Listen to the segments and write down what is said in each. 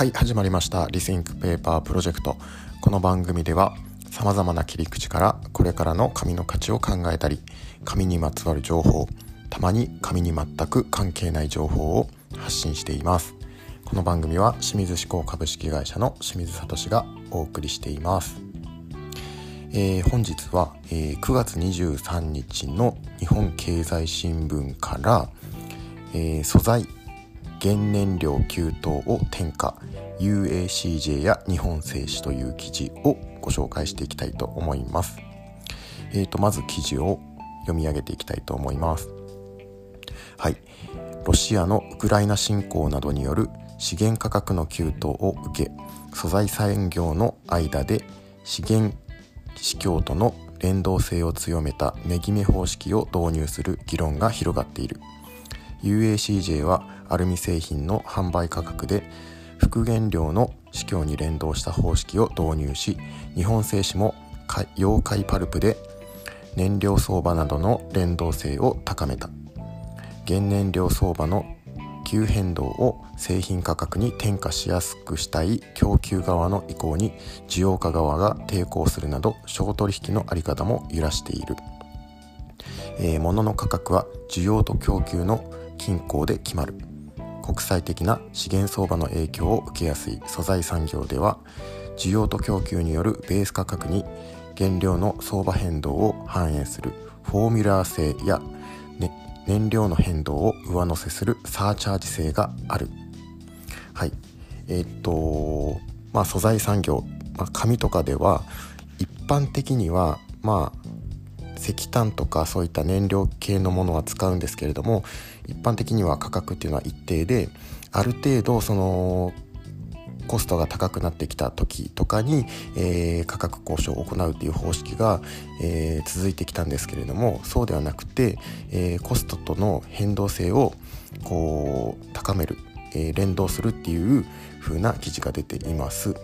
はい始まりました。リスインクペーパープロジェクトこの番組ではさまざまな切り口からこれからの紙の価値を考えたり紙にまつわる情報たまに紙に全く関係ない情報を発信しています。この番組は清水志向株式会社の清水聡がお送りしています。えー、本日は、えー、9月23日の日本経済新聞から、えー、素材原燃料給湯を添加 UACJ や日本製紙という記事をご紹介していきたいと思います。えーと、まず記事を読み上げていきたいと思います。はい。ロシアのウクライナ侵攻などによる資源価格の急騰を受け、素材産業の間で資源市況との連動性を強めた値決め方式を導入する議論が広がっている。UACJ はアルミ製品の販売価格で復元量の市況に連動した方式を導入し日本製紙も溶解パルプで燃料相場などの連動性を高めた。原燃料相場の急変動を製品価格に転嫁しやすくしたい供給側の意向に需要家側が抵抗するなど小取引の在り方も揺らしている、えー、物の価格は需要と供給の均衡で決まる。国際的な資源相場の影響を受けやすい素材産業では需要と供給によるベース価格に原料の相場変動を反映するフォーミュラー性や、ね、燃料の変動を上乗せするサーチャージ性がある。はい。えー、っとまあ素材産業、まあ、紙とかでは一般的にはまあ石炭とかそういった燃料系のものは使うんですけれども一般的には価格っていうのは一定である程度そのコストが高くなってきた時とかに、えー、価格交渉を行うという方式が、えー、続いてきたんですけれどもそうではなくて、えー、コストとの変動性をこう高める、え連動するっていう風な記事が出ています。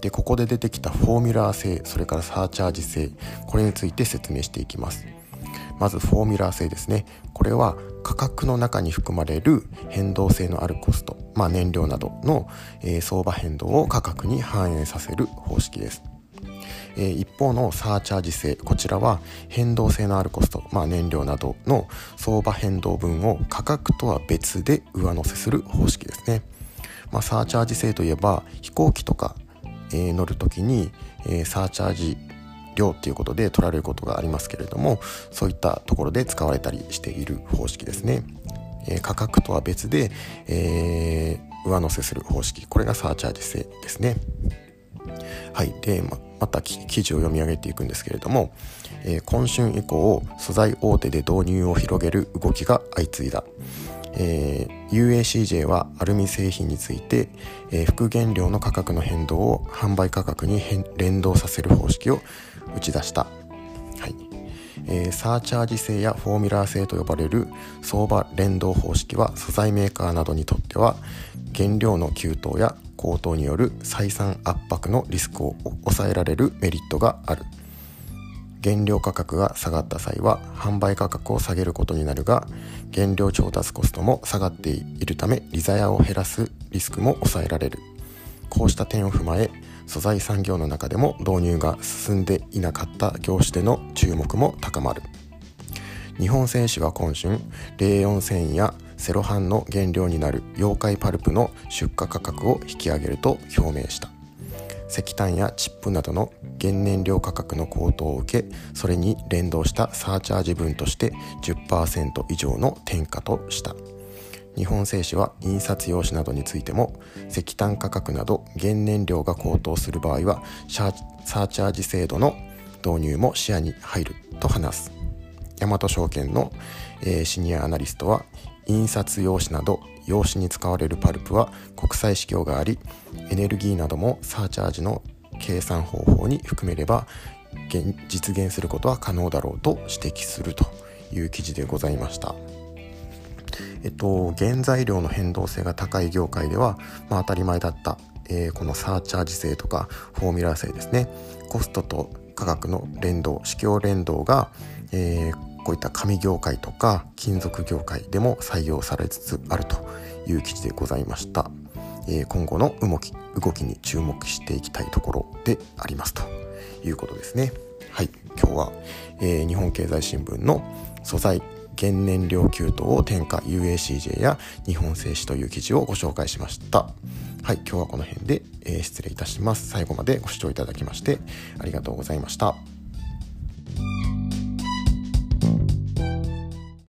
でここで出てきたフォーミュラー性それからサーチャージ性これについて説明していきます。まずフォーミュラー性ですね。これは価格の中に含まれる変動性のあるコスト、まあ、燃料などの、えー、相場変動を価格に反映させる方式です。えー、一方のサーチャージ性こちらは変動性のあるコスト、まあ、燃料などの相場変動分を価格とは別で上乗せする方式ですね、まあ、サーチャージ性といえば飛行機とかえー、乗る時に、えー、サーチャージ料っていうことで取られることがありますけれどもそういったところで使われたりしている方式ですね、えー、価格とは別で、えー、上乗せする方式。これがサーチャージ制ですね。はい。でままた記事を読み上げていくんですけれども、えー、今春以降素材大手で導入を広げる動きが相次いだ。えー、UACJ はアルミ製品について、えー、副原料の価格の変動を販売価格に連動させる方式を打ち出した、はい。えー、サーチャージ性やフォーミュラー性と呼ばれる相場連動方式は素材メーカーなどにとっては原料の急騰や高騰による採算圧迫のリスクを抑えられるメリットがある。原料価格が下がった際は販売価格を下げることになるが原料調達コストも下がっているため利ザヤを減らすリスクも抑えられる。こうした点を踏まえ素材産業の中でも導入が進んでいなかった業種での注目も高まる。日本製紙は今春レーヨン繊維やセロハンの原料になる溶解パルプの出荷価格を引き上げると表明した。石炭やチップなどの原燃料価格の高騰を受けそれに連動したサーチャージ分として10%以上の転嫁とした。日本製紙は印刷用紙などについても石炭価格など原燃料が高騰する場合はサーチャージ制度の導入も視野に入ると話す。大和証券の、えー、シニアアナリストは印刷用紙など用紙に使われるパルプは国際市況がありエネルギーなどもサーチャージの計算方法に含めれば実現することは可能だろうと指摘するという記事でございました。えっと、原材料の変動性が高い業界では、まあ、当たり前だった、えー、このサーチャージ性とかフォーミュラー性ですねコストと価格の連動市況連動が、えー、こういった紙業界とか金属業界でも採用されつつあるという記事でございました。えー、今後の動き動きに注目していきたいところでありますということですね。はい、今日は、えー、日本経済新聞の素材原燃料給湯を添加 UACJ や日本製紙という記事をご紹介しました。はい、今日はこの辺で、えー、失礼いたします。最後までご視聴いただきましてありがとうございました。